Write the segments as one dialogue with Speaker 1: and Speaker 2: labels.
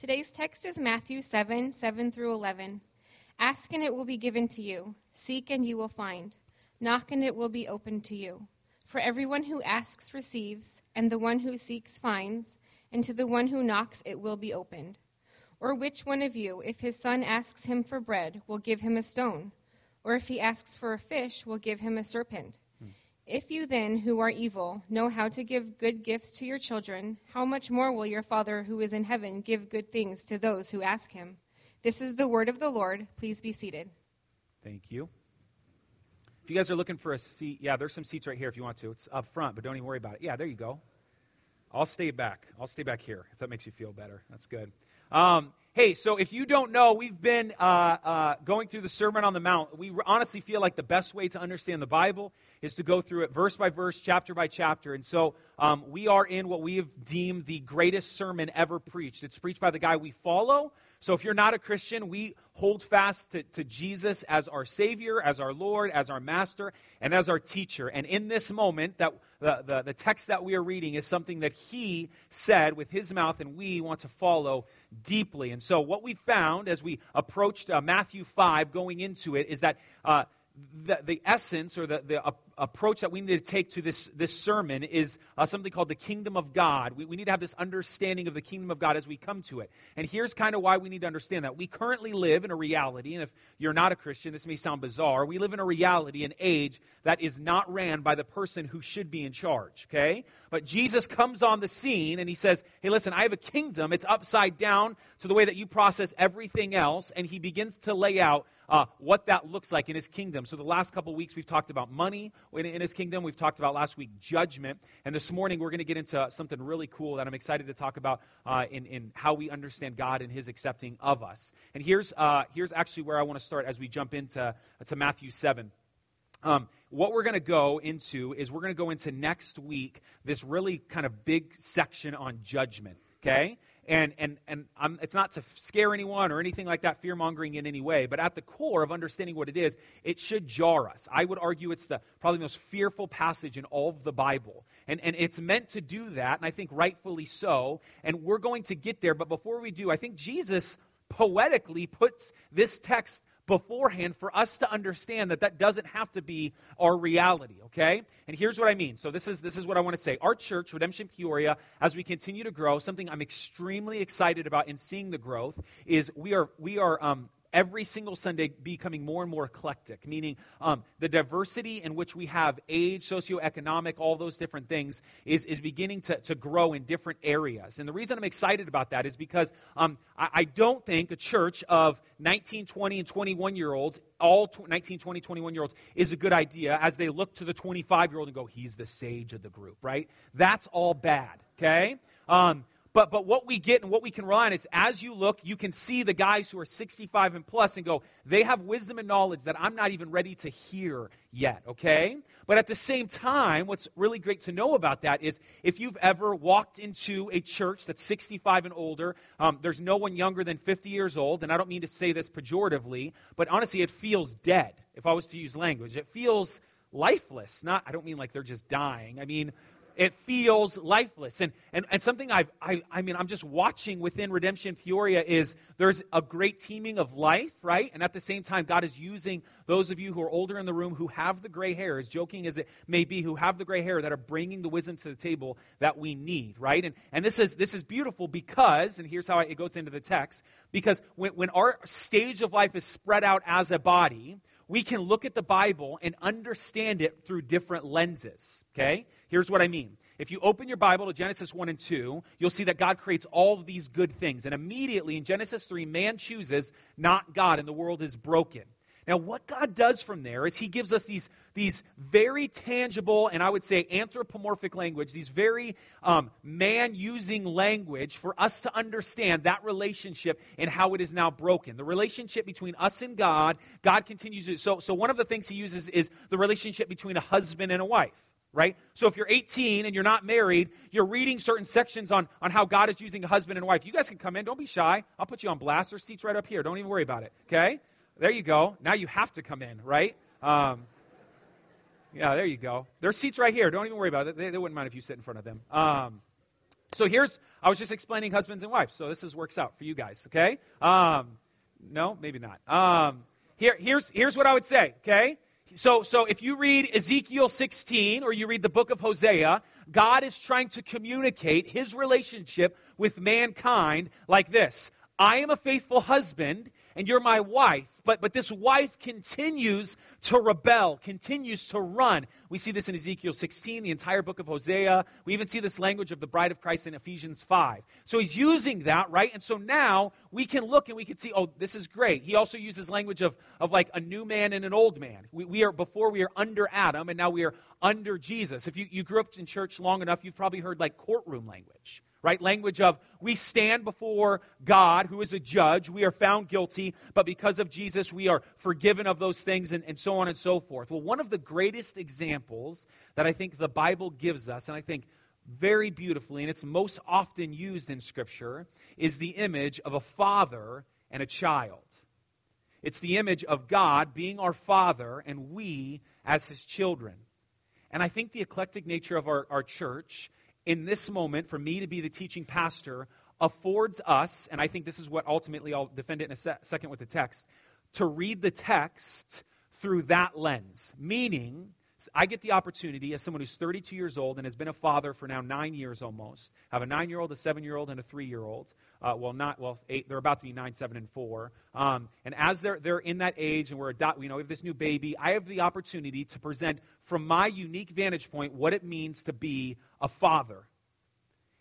Speaker 1: Today's text is Matthew 7 7 through 11. Ask and it will be given to you, seek and you will find, knock and it will be opened to you. For everyone who asks receives, and the one who seeks finds, and to the one who knocks it will be opened. Or which one of you, if his son asks him for bread, will give him a stone? Or if he asks for a fish, will give him a serpent? If you then, who are evil, know how to give good gifts to your children, how much more will your Father who is in heaven give good things to those who ask him? This is the word of the Lord. Please be seated.
Speaker 2: Thank you. If you guys are looking for a seat, yeah, there's some seats right here if you want to. It's up front, but don't even worry about it. Yeah, there you go. I'll stay back. I'll stay back here if that makes you feel better. That's good. Um, hey, so if you don't know, we've been uh, uh, going through the Sermon on the Mount. We honestly feel like the best way to understand the Bible is to go through it verse by verse, chapter by chapter. And so um, we are in what we have deemed the greatest sermon ever preached. It's preached by the guy we follow. So if you're not a Christian, we hold fast to, to Jesus as our Savior, as our Lord, as our Master, and as our teacher. And in this moment, that the, the, the text that we are reading is something that he said with his mouth, and we want to follow deeply. And so, what we found as we approached uh, Matthew 5 going into it is that uh, the, the essence or the, the uh, approach that we need to take to this, this sermon is uh, something called the kingdom of God. We, we need to have this understanding of the kingdom of God as we come to it. And here's kind of why we need to understand that. We currently live in a reality, and if you're not a Christian, this may sound bizarre. We live in a reality, an age that is not ran by the person who should be in charge, okay? But Jesus comes on the scene and he says, Hey, listen, I have a kingdom. It's upside down to the way that you process everything else. And he begins to lay out uh, what that looks like in his kingdom. So, the last couple weeks, we've talked about money in, in, his kingdom. We've talked about last week judgment. And this morning, we're going to get into something really cool that I'm excited to talk about uh, in, in how we understand God and his accepting of us. And here's, uh, here's actually where I want to start as we jump into to Matthew 7. Um, what we're going to go into is we're going to go into next week this really kind of big section on judgment okay and, and, and I'm, it's not to scare anyone or anything like that, fear mongering in any way, but at the core of understanding what it is, it should jar us. I would argue it's the probably the most fearful passage in all of the Bible. And, and it's meant to do that, and I think rightfully so. And we're going to get there, but before we do, I think Jesus poetically puts this text beforehand for us to understand that that doesn't have to be our reality, okay? And here's what I mean. So this is this is what I want to say. Our church, Redemption Peoria, as we continue to grow, something I'm extremely excited about in seeing the growth is we are we are um, every single Sunday becoming more and more eclectic, meaning um, the diversity in which we have age, socioeconomic, all those different things is, is beginning to, to grow in different areas. And the reason I'm excited about that is because um, I, I, don't think a church of 19, 20, and 21 year olds, all tw- 19, 20, 21 year olds, is a good idea as they look to the 25 year old and go, he's the sage of the group, right? That's all bad, okay? Um, but, but what we get and what we can rely on is as you look, you can see the guys who are 65 and plus and go, they have wisdom and knowledge that I'm not even ready to hear yet, okay? But at the same time, what's really great to know about that is if you've ever walked into a church that's 65 and older, um, there's no one younger than 50 years old, and I don't mean to say this pejoratively, but honestly, it feels dead, if I was to use language. It feels lifeless. Not, I don't mean like they're just dying. I mean, it feels lifeless. And, and, and something I've, I, I mean, I'm just watching within Redemption Peoria is there's a great teeming of life, right? And at the same time, God is using those of you who are older in the room who have the gray hair, as joking as it may be, who have the gray hair that are bringing the wisdom to the table that we need, right? And, and this, is, this is beautiful because, and here's how it goes into the text, because when, when our stage of life is spread out as a body, we can look at the Bible and understand it through different lenses. Okay? Here's what I mean. If you open your Bible to Genesis 1 and 2, you'll see that God creates all of these good things. And immediately in Genesis 3, man chooses not God, and the world is broken. Now, what God does from there is He gives us these, these very tangible and I would say anthropomorphic language, these very um, man using language for us to understand that relationship and how it is now broken. The relationship between us and God, God continues to. So, so one of the things He uses is the relationship between a husband and a wife right? So if you're 18 and you're not married, you're reading certain sections on, on how God is using a husband and wife. You guys can come in. Don't be shy. I'll put you on blast. There's seats right up here. Don't even worry about it, okay? There you go. Now you have to come in, right? Um, yeah, there you go. There's seats right here. Don't even worry about it. They, they, wouldn't mind if you sit in front of them. Um, So here's, I was just explaining husbands and wives. So this is works out for you guys, okay? Um, no, maybe not. Um, here, here's, here's what I would say, okay? So, so if you read Ezekiel 16 or you read the book of Hosea, God is trying to communicate his relationship with mankind like this I am a faithful husband, and you're my wife. But, but this wife continues to rebel, continues to run. We see this in Ezekiel 16, the entire book of Hosea. We even see this language of the bride of Christ in Ephesians 5. So he's using that, right? And so now we can look and we can see, oh, this is great. He also uses language of, of like a new man and an old man. We, we are, before we are under Adam, and now we are under Jesus. If you, you grew up in church long enough, you've probably heard like courtroom language right? Language of we stand before God, who is a judge. We are found guilty, but because of Jesus, we are forgiven of those things, and, and so on and so forth. Well, one of the greatest examples that I think the Bible gives us, and I think very beautifully, and it's most often used in Scripture, is the image of a father and a child. It's the image of God being our father and we as his children. And I think the eclectic nature of our, our church in this moment, for me to be the teaching pastor, affords us, and I think this is what ultimately I'll defend it in a se- second with the text, to read the text through that lens. Meaning, I get the opportunity as someone who's 32 years old and has been a father for now nine years almost. I have a nine year old, a seven year old, and a three year old. Uh, well, not well, eight. They're about to be nine, seven, and four. Um, and as they're they're in that age, and we're adopt, you know, we have this new baby. I have the opportunity to present from my unique vantage point what it means to be a father.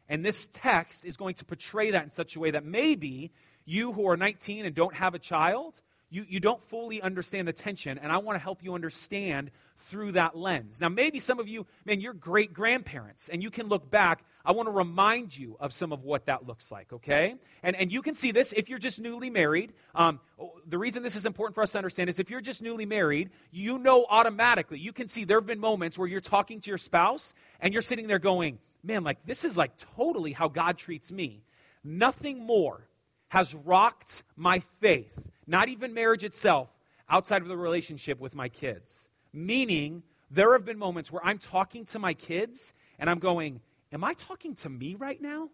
Speaker 2: And this text is going to portray that in such a way that maybe you who are 19 and don't have a child, you, you don't fully understand the tension, and I want to help you understand through that lens. Now, maybe some of you, man, you're great grandparents, and you can look back. I want to remind you of some of what that looks like, okay? And, and you can see this if you're just newly married. Um, the reason this is important for us to understand is if you're just newly married, you know automatically, you can see there have been moments where you're talking to your spouse, and you're sitting there going, man, like this is like totally how God treats me. Nothing more has rocked my faith, not even marriage itself, outside of the relationship with my kids. Meaning, there have been moments where I'm talking to my kids and I'm going, Am I talking to me right now?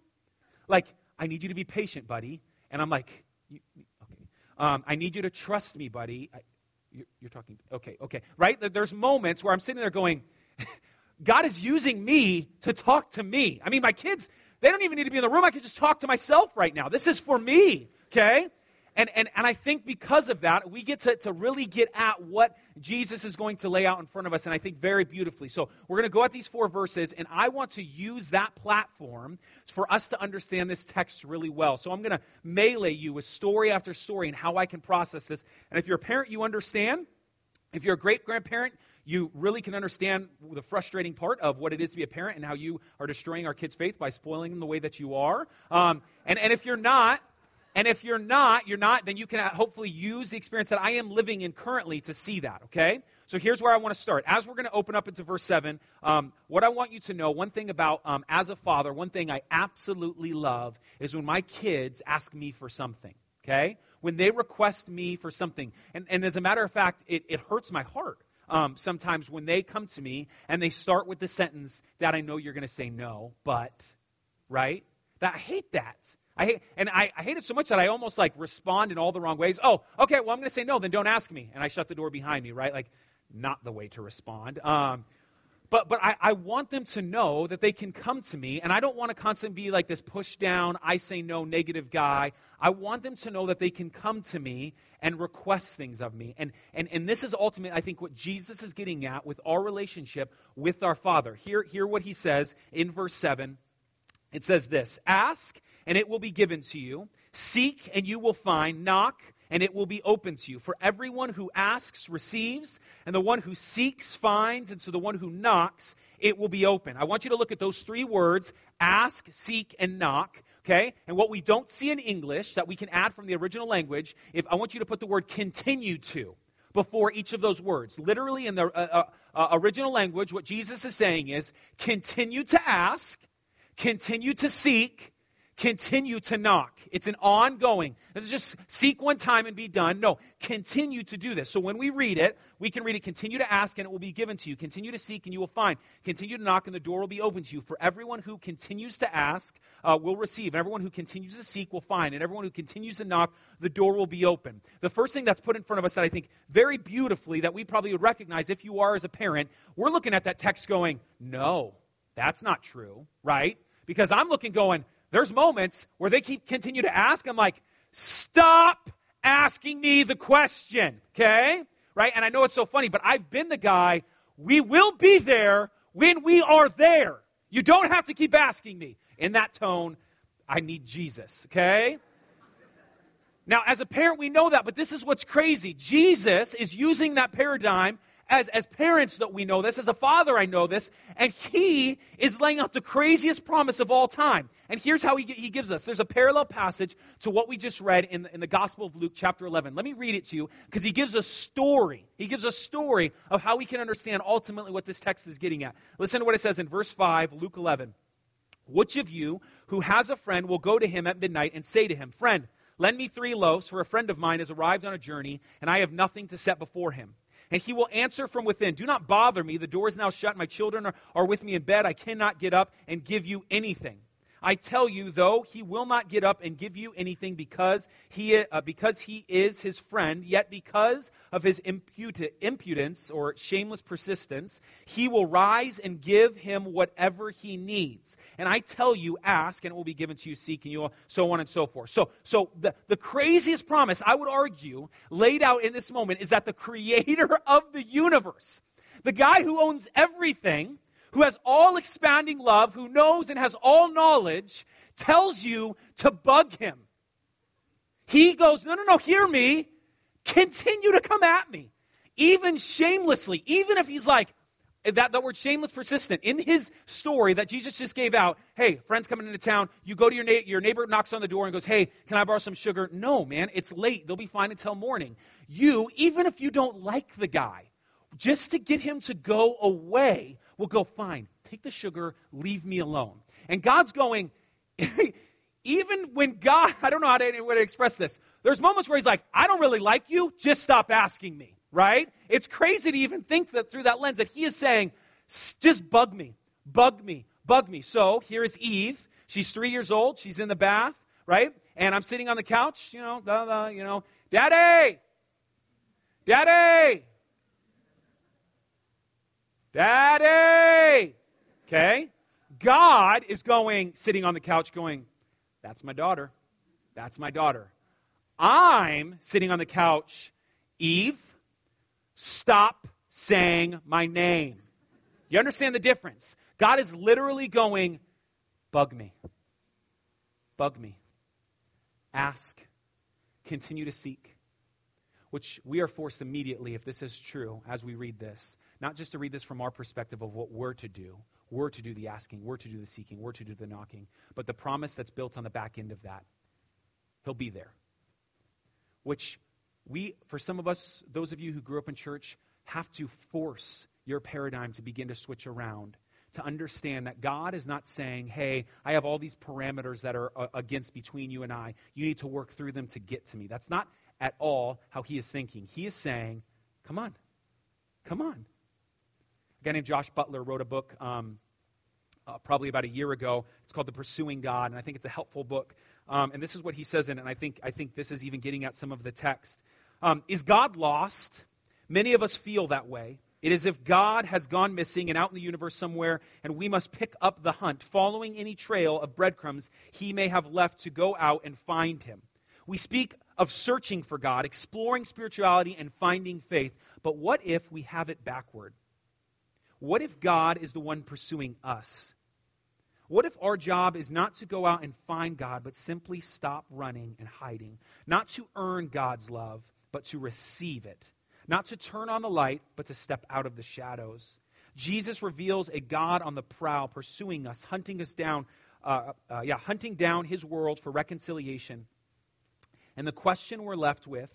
Speaker 2: Like, I need you to be patient, buddy. And I'm like, Okay. Um, I need you to trust me, buddy. I, you're, you're talking, okay, okay. Right? There's moments where I'm sitting there going, God is using me to talk to me. I mean, my kids, they don't even need to be in the room. I can just talk to myself right now. This is for me, okay? And, and, and I think because of that, we get to, to really get at what Jesus is going to lay out in front of us, and I think very beautifully. So we're going to go at these four verses, and I want to use that platform for us to understand this text really well. So I'm going to melee you with story after story and how I can process this. And if you're a parent, you understand. If you're a great grandparent, you really can understand the frustrating part of what it is to be a parent and how you are destroying our kids' faith by spoiling them the way that you are. Um, and, and if you're not, and if you're not, you're not, then you can hopefully use the experience that I am living in currently to see that, okay? So here's where I want to start. As we're going to open up into verse 7, um, what I want you to know, one thing about, um, as a father, one thing I absolutely love is when my kids ask me for something, okay? When they request me for something. And, and as a matter of fact, it, it hurts my heart um, sometimes when they come to me and they start with the sentence, Dad, I know you're going to say no, but, right? That I hate that. I hate, and I, I hate it so much that I almost like respond in all the wrong ways. Oh, okay, well, I'm going to say no, then don't ask me. And I shut the door behind me, right? Like, not the way to respond. Um, but, but I, I want them to know that they can come to me, and I don't want to constantly be like this push down, I say no, negative guy. I want them to know that they can come to me and request things of me. And, and, and this is ultimately, I think, what Jesus is getting at with our relationship with our Father. Hear, hear what he says in verse 7. It says this Ask, and it will be given to you. Seek, and you will find. Knock, and it will be open to you. For everyone who asks receives, and the one who seeks finds, and so the one who knocks, it will be open. I want you to look at those three words ask, seek, and knock. Okay? And what we don't see in English that we can add from the original language, if I want you to put the word continue to before each of those words. Literally in the uh, uh, uh original language, what Jesus is saying is continue to ask, continue to seek, continue to knock It's an ongoing. This is just seek one time and be done. No, continue to do this. So when we read it, we can read it continue to ask and it will be given to you. Continue to seek and you will find. Continue to knock and the door will be open to you. For everyone who continues to ask uh, will receive. Everyone who continues to seek will find. And everyone who continues to knock, the door will be open. The first thing that's put in front of us that I think very beautifully that we probably would recognize if you are as a parent, we're looking at that text going, no, that's not true, right? Because I'm looking going, there's moments where they keep continue to ask. I'm like, stop asking me the question, okay? Right? And I know it's so funny, but I've been the guy, we will be there when we are there. You don't have to keep asking me. In that tone, I need Jesus, okay? Now, as a parent, we know that, but this is what's crazy. Jesus is using that paradigm as, as parents that we know this, as a father I know this, and he is laying out the craziest promise of all time. And here's how he, he gives us. There's a parallel passage to what we just read in in the Gospel of Luke chapter 11. Let me read it to you because he gives a story. He gives a story of how we can understand ultimately what this text is getting at. Listen to what it says in verse 5, Luke 11. Which of you who has a friend will go to him at midnight and say to him, Friend, lend me three loaves, for a friend of mine has arrived on a journey, and I have nothing to set before him and he will answer from within Do not bother me. The door is now shut. My children are, are with me in bed. I cannot get up and give you anything. I tell you, though, he will not get up and give you anything because he, uh, because he is his friend, yet because of his impudence or shameless persistence, he will rise and give him whatever he needs. And I tell you, ask, and it will be given to you, seek, and you will, so on and so forth. So, so the, the craziest promise, I would argue, laid out in this moment is that the creator of the universe, the guy who owns everything, who has all expanding love, who knows and has all knowledge, tells you to bug him. He goes, No, no, no, hear me. Continue to come at me. Even shamelessly, even if he's like, that, that word shameless persistent in his story that jesus just gave out hey friends coming into town you go to your, na- your neighbor knocks on the door and goes hey can i borrow some sugar no man it's late they'll be fine until morning you even if you don't like the guy just to get him to go away will go, fine, take the sugar, leave me alone. And God's going, even when God, I don't know how to, how to express this, there's moments where He's like, I don't really like you, just stop asking me, right? It's crazy to even think that through that lens that He is saying, just bug me, bug me, bug me. So here is Eve. She's three years old. She's in the bath, right? And I'm sitting on the couch, you know, blah, blah, you know, Daddy, Daddy, Daddy! Okay? God is going, sitting on the couch, going, That's my daughter. That's my daughter. I'm sitting on the couch, Eve, stop saying my name. You understand the difference? God is literally going, Bug me. Bug me. Ask. Continue to seek which we are forced immediately, if this is true, as we read this, not just to read this from our perspective of what we're to do, we're to do the asking, we're to do the seeking, we're to do the knocking, but the promise that's built on the back end of that. He'll be there. Which we, for some of us, those of you who grew up in church, have to force your paradigm to begin to switch around to understand that God is not saying, hey, I have all these parameters that are uh, against between you and I. You need to work through them to get to me. That's not at all how he is thinking. He is saying, Come on, come on. Guy named Josh Butler wrote a book um, uh, probably about a year ago. It's called The Pursuing God, and I think it's a helpful book. Um, and this is what he says in it, and I think, I think this is even getting at some of the text. Um, is God lost? Many of us feel that way. It is if God has gone missing and out in the universe somewhere, and we must pick up the hunt, following any trail of breadcrumbs he may have left to go out and find him. We speak of searching for God, exploring spirituality, and finding faith. But what if we have it backward? What if God is the one pursuing us? What if our job is not to go out and find God, but simply stop running and hiding? Not to earn God's love, but to receive it. Not to turn on the light, but to step out of the shadows. Jesus reveals a God on the prowl, pursuing us, hunting us down, uh, uh, yeah, hunting down his world for reconciliation and the question we're left with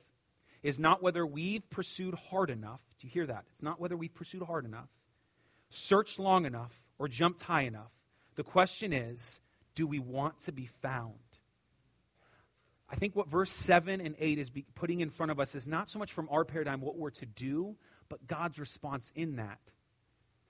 Speaker 2: is not whether we've pursued hard enough. Do you hear that? It's not whether we've pursued hard enough, searched long enough, or jumped high enough. The question is do we want to be found? I think what verse 7 and 8 is putting in front of us is not so much from our paradigm what we're to do, but God's response in that.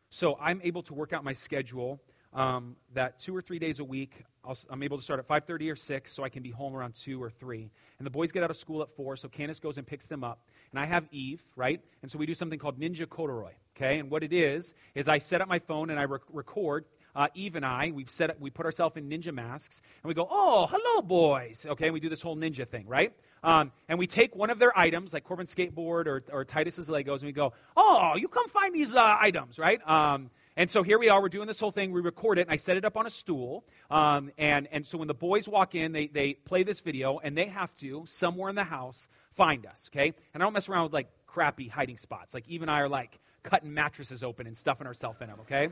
Speaker 2: So I'm able to work out my schedule um, that two or three days a week i am able to start at 5.30 or 6 so i can be home around 2 or 3 and the boys get out of school at 4 so candace goes and picks them up and i have eve right and so we do something called ninja corduroy okay and what it is is i set up my phone and i rec- record uh, Eve and I, we've set up, we put ourselves in ninja masks, and we go, oh, hello, boys. Okay, and we do this whole ninja thing, right? Um, and we take one of their items, like Corbin's skateboard or, or Titus's Legos, and we go, oh, you come find these uh, items, right? Um, and so here we are, we're doing this whole thing. We record it, and I set it up on a stool. Um, and, and so when the boys walk in, they, they play this video, and they have to, somewhere in the house, find us, okay? And I don't mess around with like crappy hiding spots. Like, Eve and I are like cutting mattresses open and stuffing ourselves in them, okay?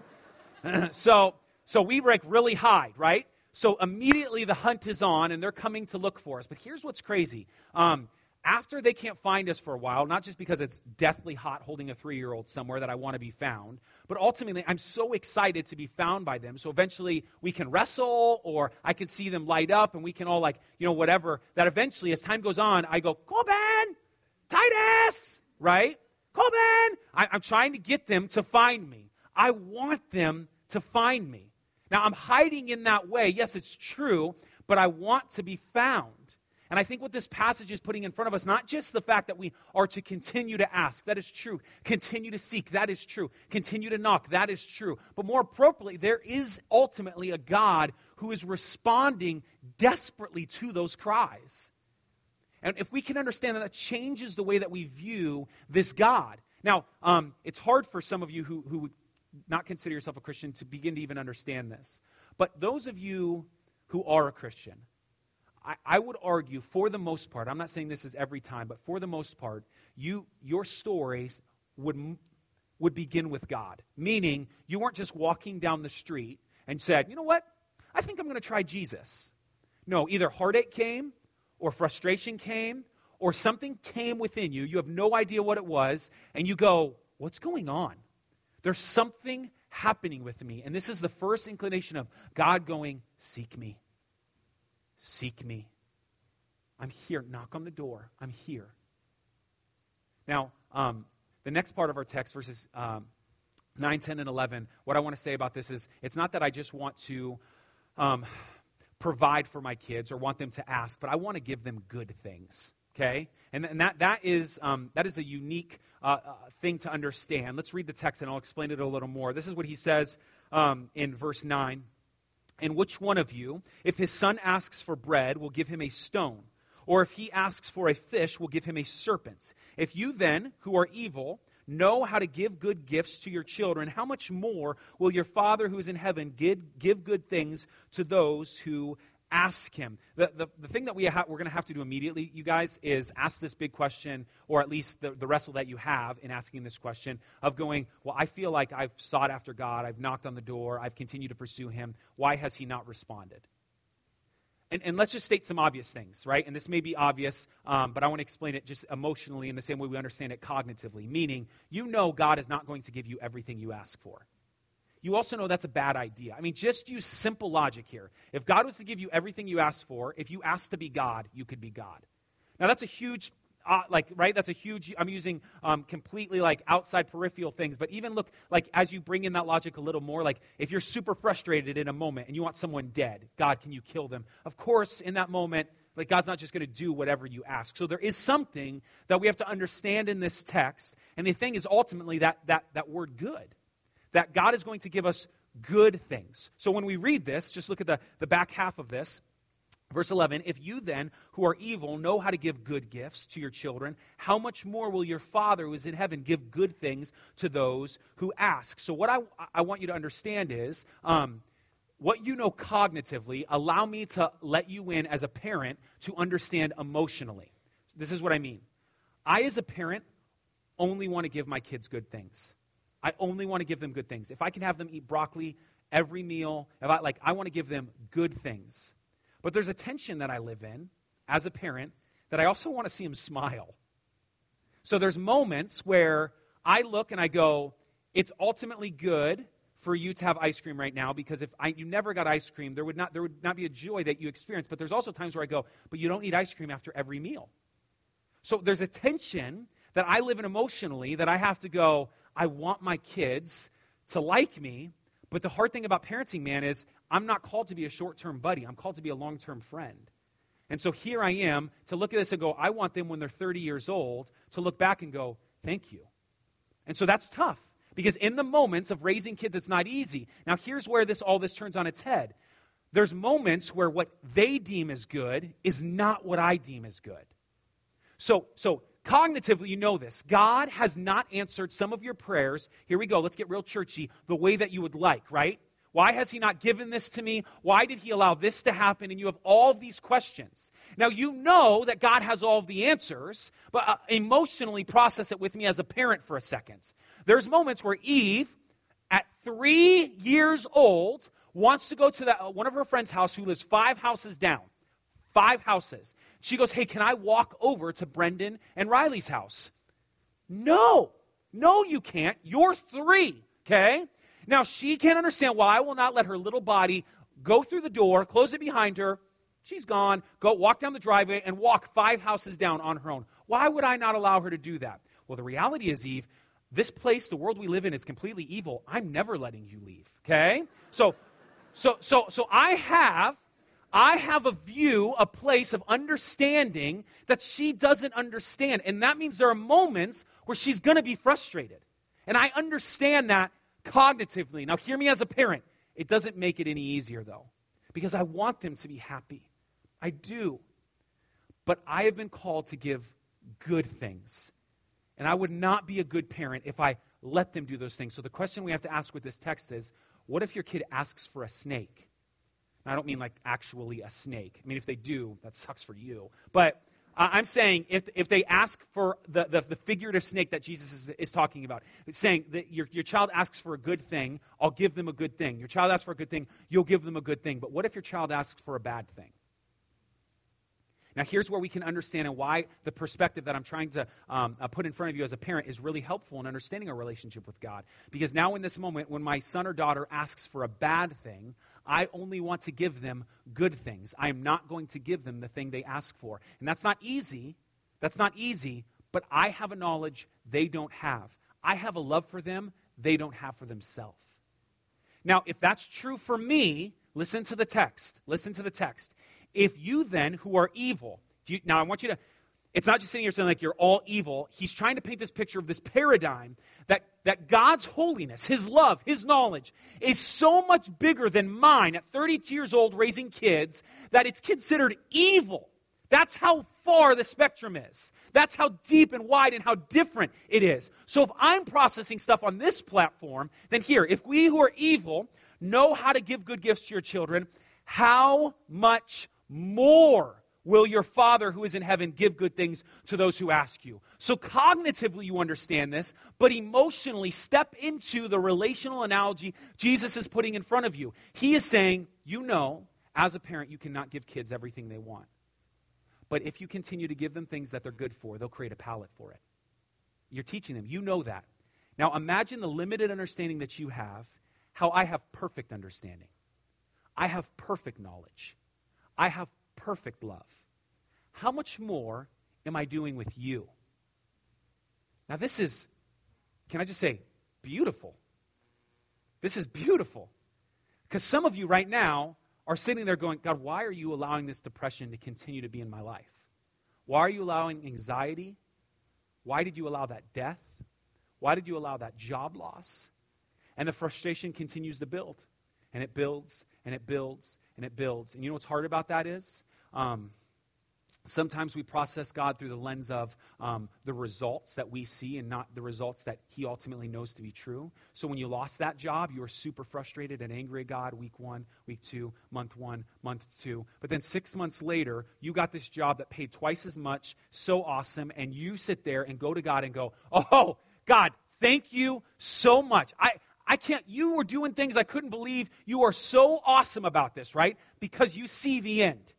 Speaker 2: so, so we like really hide, right? So immediately the hunt is on and they're coming to look for us. But here's what's crazy. Um, after they can't find us for a while, not just because it's deathly hot holding a three year old somewhere that I want to be found, but ultimately I'm so excited to be found by them. So eventually we can wrestle or I can see them light up and we can all, like, you know, whatever. That eventually, as time goes on, I go, Corbin, Titus, right? Corbin. I, I'm trying to get them to find me. I want them to find me. Now, I'm hiding in that way. Yes, it's true, but I want to be found. And I think what this passage is putting in front of us, not just the fact that we are to continue to ask, that is true. Continue to seek, that is true. Continue to knock, that is true. But more appropriately, there is ultimately a God who is responding desperately to those cries. And if we can understand that, that changes the way that we view this God. Now, um, it's hard for some of you who, who would not consider yourself a Christian to begin to even understand this. But those of you who are a Christian, I, I, would argue, for the most part, I'm not saying this is every time, but for the most part, you, your stories would, would begin with God. Meaning, you weren't just walking down the street and said, you know what? I think I'm going to try Jesus. No, either heartache came, or frustration came, or something came within you. You have no idea what it was, and you go, what's going on? There's something happening with me. And this is the first inclination of God going, Seek me. Seek me. I'm here. Knock on the door. I'm here. Now, um, the next part of our text, verses um, 9, 10, and 11, what I want to say about this is it's not that I just want to um, provide for my kids or want them to ask, but I want to give them good things okay? And, and that, that, is, um, that is a unique uh, uh, thing to understand. Let's read the text and i'll explain it a little more. This is what he says um, in verse 9 and which one of you if his son asks for bread will give him a stone? Or if he asks for a fish will give him a serpent? If you then who are evil know how to give good gifts to your children how much more will your father who is in heaven give, give good things to those who ask him. The, the, the thing that we ha- we're going to have to do immediately, you guys, is ask this big question, or at least the, the wrestle that you have in asking this question of going, Well, I feel like I've sought after God, I've knocked on the door, I've continued to pursue him. Why has he not responded? And, and let's just state some obvious things, right? And this may be obvious, um, but I want to explain it just emotionally in the same way we understand it cognitively. Meaning, you know God is not going to give you everything you ask for you also know that's a bad idea. I mean, just use simple logic here. If God was to give you everything you asked for, if you asked to be God, you could be God. Now, that's a huge, uh, like, right? That's a huge, I'm using um, completely like outside peripheral things, but even look, like, as you bring in that logic a little more, like, if you're super frustrated in a moment and you want someone dead, God, can you kill them? Of course, in that moment, like God's not just going to do whatever you ask. So there is something that we have to understand in this text. And the thing is ultimately that that that word good that God is going to give us good things. So when we read this, just look at the, the back half of this. Verse 11, if you then, who are evil, know how to give good gifts to your children, how much more will your Father who is in heaven give good things to those who ask? So, what I, I want you to understand is um, what you know cognitively, allow me to let you in as a parent to understand emotionally. This is what I mean. I, as a parent, only want to give my kids good things. I only want to give them good things. If I can have them eat broccoli every meal, if I like I want to give them good things. But there's a tension that I live in as a parent that I also want to see them smile. So there's moments where I look and I go, it's ultimately good for you to have ice cream right now because if I, you never got ice cream, there would, not, there would not be a joy that you experience. But there's also times where I go, but you don't need ice cream after every meal. So there's a tension that I live in emotionally that I have to go, I want my kids to like me. But the hard thing about parenting, man, is I'm not called to be a short term buddy. I'm called to be a long term friend. And so here I am to look at this and go, I want them when they're 30 years old to look back and go, thank you. And so that's tough because in the moments of raising kids, it's not easy. Now, here's where this all this turns on its head. There's moments where what they deem as good is not what I deem as good. So, so cognitively, you know this. God has not answered some of your prayers. Here we go. Let's get real churchy. The way that you would like, right? Why has he not given this to me? Why did he allow this to happen? And you have all these questions. Now, you know that God has all the answers, but uh, emotionally process it with me as a parent for a second. There's moments where Eve, at three years old, wants to go to that, uh, one of her friend's house who lives five houses down five houses. She goes, Hey, can I walk over to Brendan and Riley's house? No, no, you can't. You're three, okay? Now, she can't understand why I will not let her little body go through the door, close it behind her. She's gone. Go walk down the driveway and walk five houses down on her own. Why would I not allow her to do that? Well, the reality is, Eve, this place, the world we live in, is completely evil. I'm never letting you leave, okay? So, so, so, so I have I have a view, a place of understanding that she doesn't understand. And that means there are moments where she's going to be frustrated. And I understand that cognitively. Now, hear me as a parent. It doesn't make it any easier, though, because I want them to be happy. I do. But I have been called to give good things. And I would not be a good parent if I let them do those things. So the question we have to ask with this text is what if your kid asks for a snake? I don't mean like actually a snake. I mean, if they do, that sucks for you. But I'm saying if, if they ask for the, the, the figurative snake that Jesus is, is talking about, saying that your, your child asks for a good thing, I'll give them a good thing. Your child asks for a good thing, you'll give them a good thing. But what if your child asks for a bad thing? Now, here's where we can understand and why the perspective that I'm trying to um, uh, put in front of you as a parent is really helpful in understanding our relationship with God. Because now, in this moment, when my son or daughter asks for a bad thing, I only want to give them good things. I am not going to give them the thing they ask for. And that's not easy. That's not easy, but I have a knowledge they don't have. I have a love for them they don't have for themselves. Now, if that's true for me, listen to the text. Listen to the text. If you then, who are evil, you, now I want you to it's not just sitting here saying like you're all evil. He's trying to paint this picture of this paradigm that, that God's holiness, His love, His knowledge is so much bigger than mine at 32 years old raising kids that it's considered evil. That's how far the spectrum is. That's how deep and wide and how different it is. So if I'm processing stuff on this platform, then here, if we who are evil know how to give good gifts to your children, how much more will your Father who is in heaven give good things to those who ask you. So, cognitively, you understand this, but emotionally, step into the relational analogy Jesus is putting in front of you. He is saying, You know, as a parent, you cannot give kids everything they want. But if you continue to give them things that they're good for, they'll create a palate for it. You're teaching them. You know that. Now, imagine the limited understanding that you have, how I have perfect understanding. I have perfect knowledge. I have perfect love how much more am I doing with you? Now, this is, can I just say, beautiful. This is beautiful. Because some of you right now are sitting there going, God, why are you allowing this depression to continue to be in my life? Why are you allowing anxiety? Why did you allow that death? Why did you allow that job loss? And the frustration continues to build. And it builds, and it builds, and it builds. And you know what's hard about that is? Um, Sometimes we process God through the lens of um, the results that we see and not the results that He ultimately knows to be true. So when you lost that job, you were super frustrated and angry at God week one, week two, month one, month two. But then six months later, you got this job that paid twice as much, so awesome, and you sit there and go to God and go, Oh, God, thank you so much. I, I can't, you were doing things I couldn't believe. You are so awesome about this, right? Because you see the end.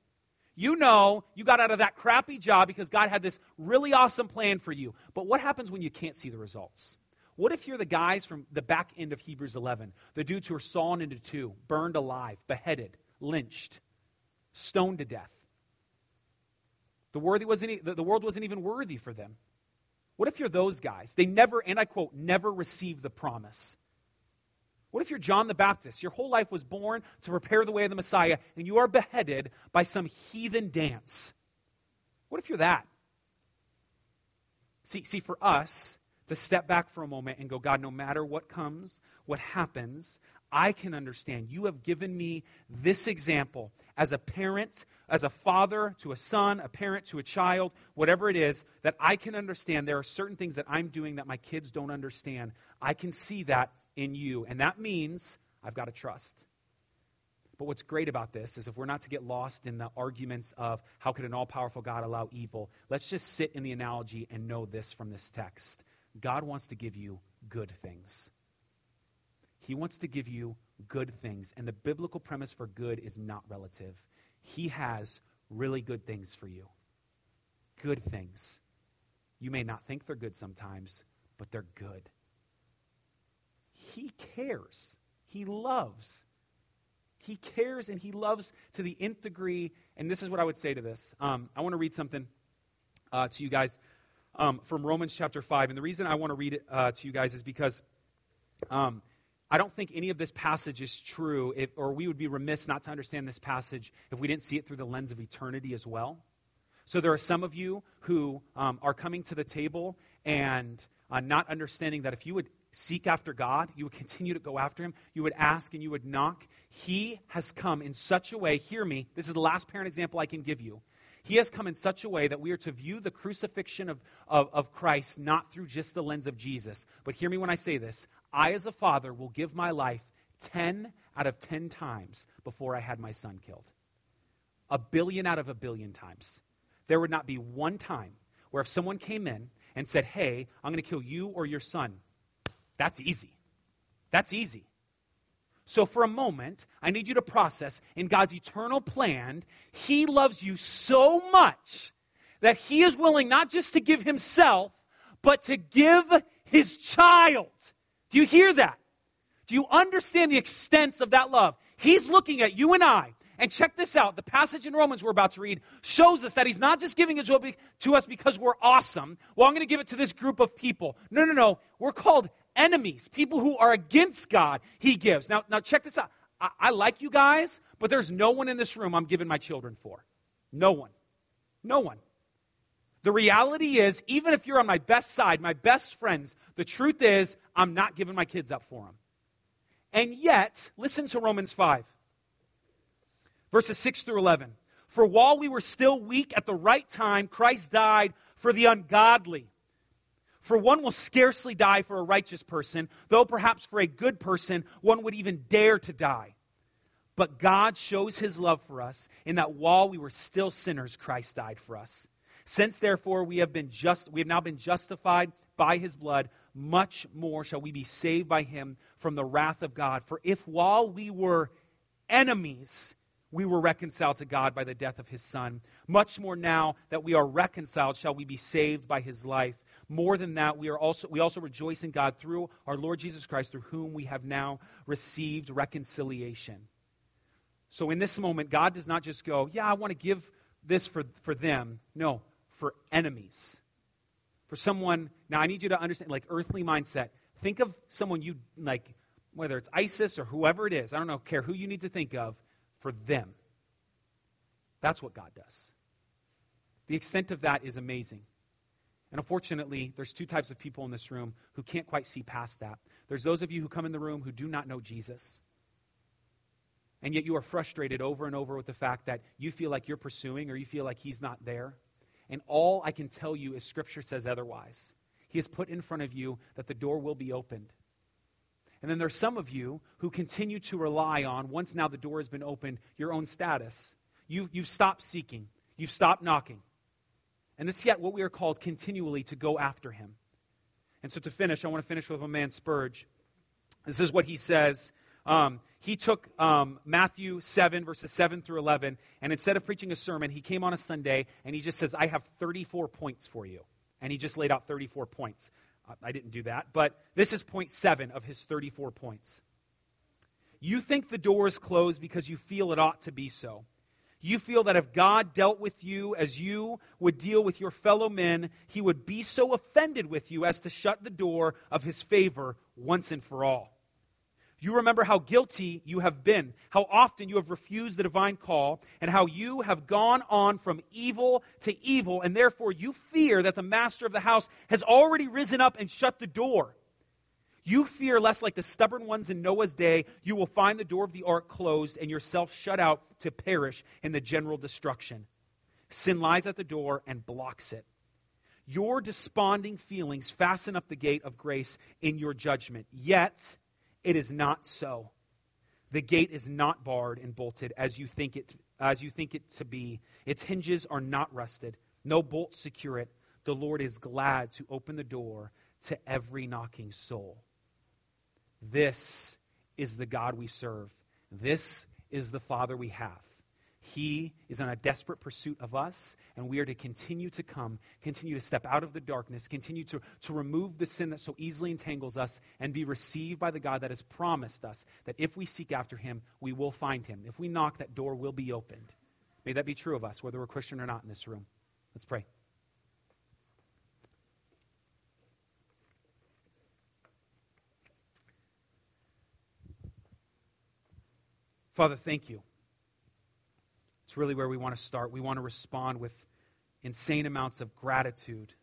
Speaker 2: You know you got out of that crappy job because God had this really awesome plan for you. But what happens when you can't see the results? What if you're the guys from the back end of Hebrews 11, the dudes who are sawn into two, burned alive, beheaded, lynched, stoned to death? The, worthy wasn't, the world wasn't even worthy for them. What if you're those guys? They never, and I quote, never received the promise. What if you're John the Baptist? Your whole life was born to prepare the way of the Messiah, and you are beheaded by some heathen dance. What if you're that? See, see, for us to step back for a moment and go, God, no matter what comes, what happens, I can understand. You have given me this example as a parent, as a father to a son, a parent to a child, whatever it is, that I can understand. There are certain things that I'm doing that my kids don't understand. I can see that in you. And that means I've got to trust. But what's great about this is if we're not to get lost in the arguments of how could an all powerful God allow evil, let's just sit in the analogy and know this from this text. God wants to give you good things. He wants to give you good things. And the biblical premise for good is not relative. He has really good things for you. Good things. You may not think they're good sometimes, but they're good. He cares. He loves. He cares and he loves to the nth degree. And this is what I would say to this. Um, I want to read something uh, to you guys um, from Romans chapter 5. And the reason I want to read it uh, to you guys is because um, I don't think any of this passage is true, if, or we would be remiss not to understand this passage if we didn't see it through the lens of eternity as well. So there are some of you who um, are coming to the table and uh, not understanding that if you would seek after God, you would continue to go after Him, you would ask and you would knock. He has come in such a way, hear me, this is the last parent example I can give you. He has come in such a way that we are to view the crucifixion of, of, of Christ not through just the lens of Jesus. But hear me when I say this I, as a father, will give my life 10 out of 10 times before I had my son killed. A billion out of a billion times. There would not be one time where if someone came in and said, Hey, I'm going to kill you or your son, that's easy. That's easy. So, for a moment, I need you to process in God's eternal plan, He loves you so much that He is willing not just to give Himself, but to give His child. Do you hear that? Do you understand the extent of that love? He's looking at you and I. And check this out. The passage in Romans we're about to read shows us that he's not just giving it to us because we're awesome. Well, I'm going to give it to this group of people. No, no, no. We're called enemies, people who are against God, he gives. Now, now check this out. I, I like you guys, but there's no one in this room I'm giving my children for. No one. No one. The reality is, even if you're on my best side, my best friends, the truth is, I'm not giving my kids up for them. And yet, listen to Romans 5, verses 6 through 11. For while we were still weak at the right time, Christ died for the ungodly. For one will scarcely die for a righteous person, though perhaps for a good person one would even dare to die. But God shows his love for us in that while we were still sinners, Christ died for us. Since therefore we have been just we have now been justified by his blood, much more shall we be saved by him from the wrath of God. For if while we were enemies, we were reconciled to God by the death of his son, much more now that we are reconciled shall we be saved by his life. More than that, we, are also, we also rejoice in God through our Lord Jesus Christ, through whom we have now received reconciliation. So in this moment, God does not just go, Yeah, I want to give this for, for them. No, for enemies. For someone, now I need you to understand, like earthly mindset. Think of someone you, like, whether it's ISIS or whoever it is, I don't know, care who you need to think of, for them. That's what God does. The extent of that is amazing. And unfortunately, there's two types of people in this room who can't quite see past that. There's those of you who come in the room who do not know Jesus. And yet you are frustrated over and over with the fact that you feel like you're pursuing or you feel like he's not there. And all I can tell you is Scripture says otherwise. He has put in front of you that the door will be opened. And then there's some of you who continue to rely on, once now the door has been opened, your own status. You, you've stopped seeking, you've stopped knocking. And this is yet what we are called continually to go after him. And so to finish, I want to finish with my man Spurge. This is what he says. Um, he took um, Matthew 7, verses 7 through 11, and instead of preaching a sermon, he came on a Sunday and he just says, I have 34 points for you. And he just laid out 34 points. I didn't do that, but this is point seven of his 34 points. You think the door is closed because you feel it ought to be so. You feel that if God dealt with you as you would deal with your fellow men, he would be so offended with you as to shut the door of his favor once and for all. You remember how guilty you have been, how often you have refused the divine call, and how you have gone on from evil to evil, and therefore you fear that the master of the house has already risen up and shut the door. You fear lest, like the stubborn ones in Noah's day, you will find the door of the ark closed and yourself shut out to perish in the general destruction. Sin lies at the door and blocks it. Your desponding feelings fasten up the gate of grace in your judgment. Yet, it is not so. The gate is not barred and bolted as you think it, as you think it to be. Its hinges are not rusted. No bolts secure it. The Lord is glad to open the door to every knocking soul. This is the God we serve. This is the Father we have. He is on a desperate pursuit of us, and we are to continue to come, continue to step out of the darkness, continue to, to remove the sin that so easily entangles us, and be received by the God that has promised us that if we seek after Him, we will find Him. If we knock, that door will be opened. May that be true of us, whether we're Christian or not in this room. Let's pray. Father, thank you. It's really where we want to start. We want to respond with insane amounts of gratitude.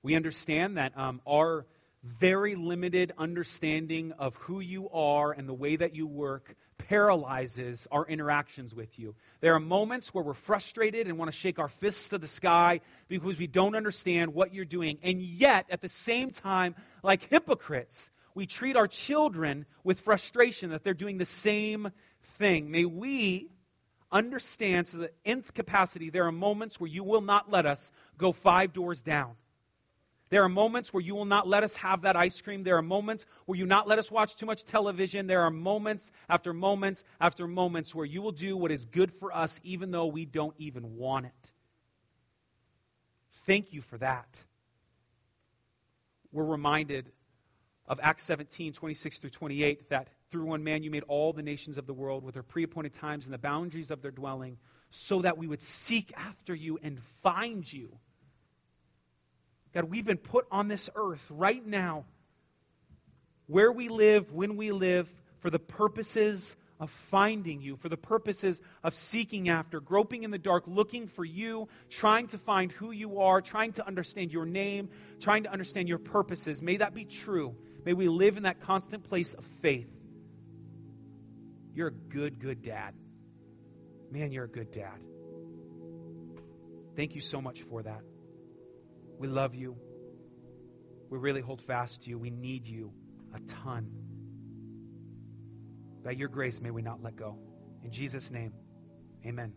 Speaker 2: We understand that um, our very limited understanding of who you are and the way that you work paralyzes our interactions with you. There are moments where we're frustrated and want to shake our fists to the sky because we don't understand what you're doing. And yet, at the same time, like hypocrites, we treat our children with frustration that they're doing the same thing. May we understand to the nth capacity there are moments where you will not let us go five doors down. There are moments where you will not let us have that ice cream. There are moments where you not let us watch too much television. There are moments after moments after moments where you will do what is good for us even though we don't even want it. Thank you for that. We're reminded of Acts 17, 26 through 28, that through one man you made all the nations of the world with their pre appointed times and the boundaries of their dwelling, so that we would seek after you and find you. God, we've been put on this earth right now, where we live, when we live, for the purposes of finding you, for the purposes of seeking after, groping in the dark, looking for you, trying to find who you are, trying to understand your name, trying to understand your purposes. May that be true May we live in that constant place of faith. You're a good, good dad. Man, you're a good dad. Thank you so much for that. We love you. We really hold fast to you. We need you a ton. By your grace, may we not let go. In Jesus' name, amen.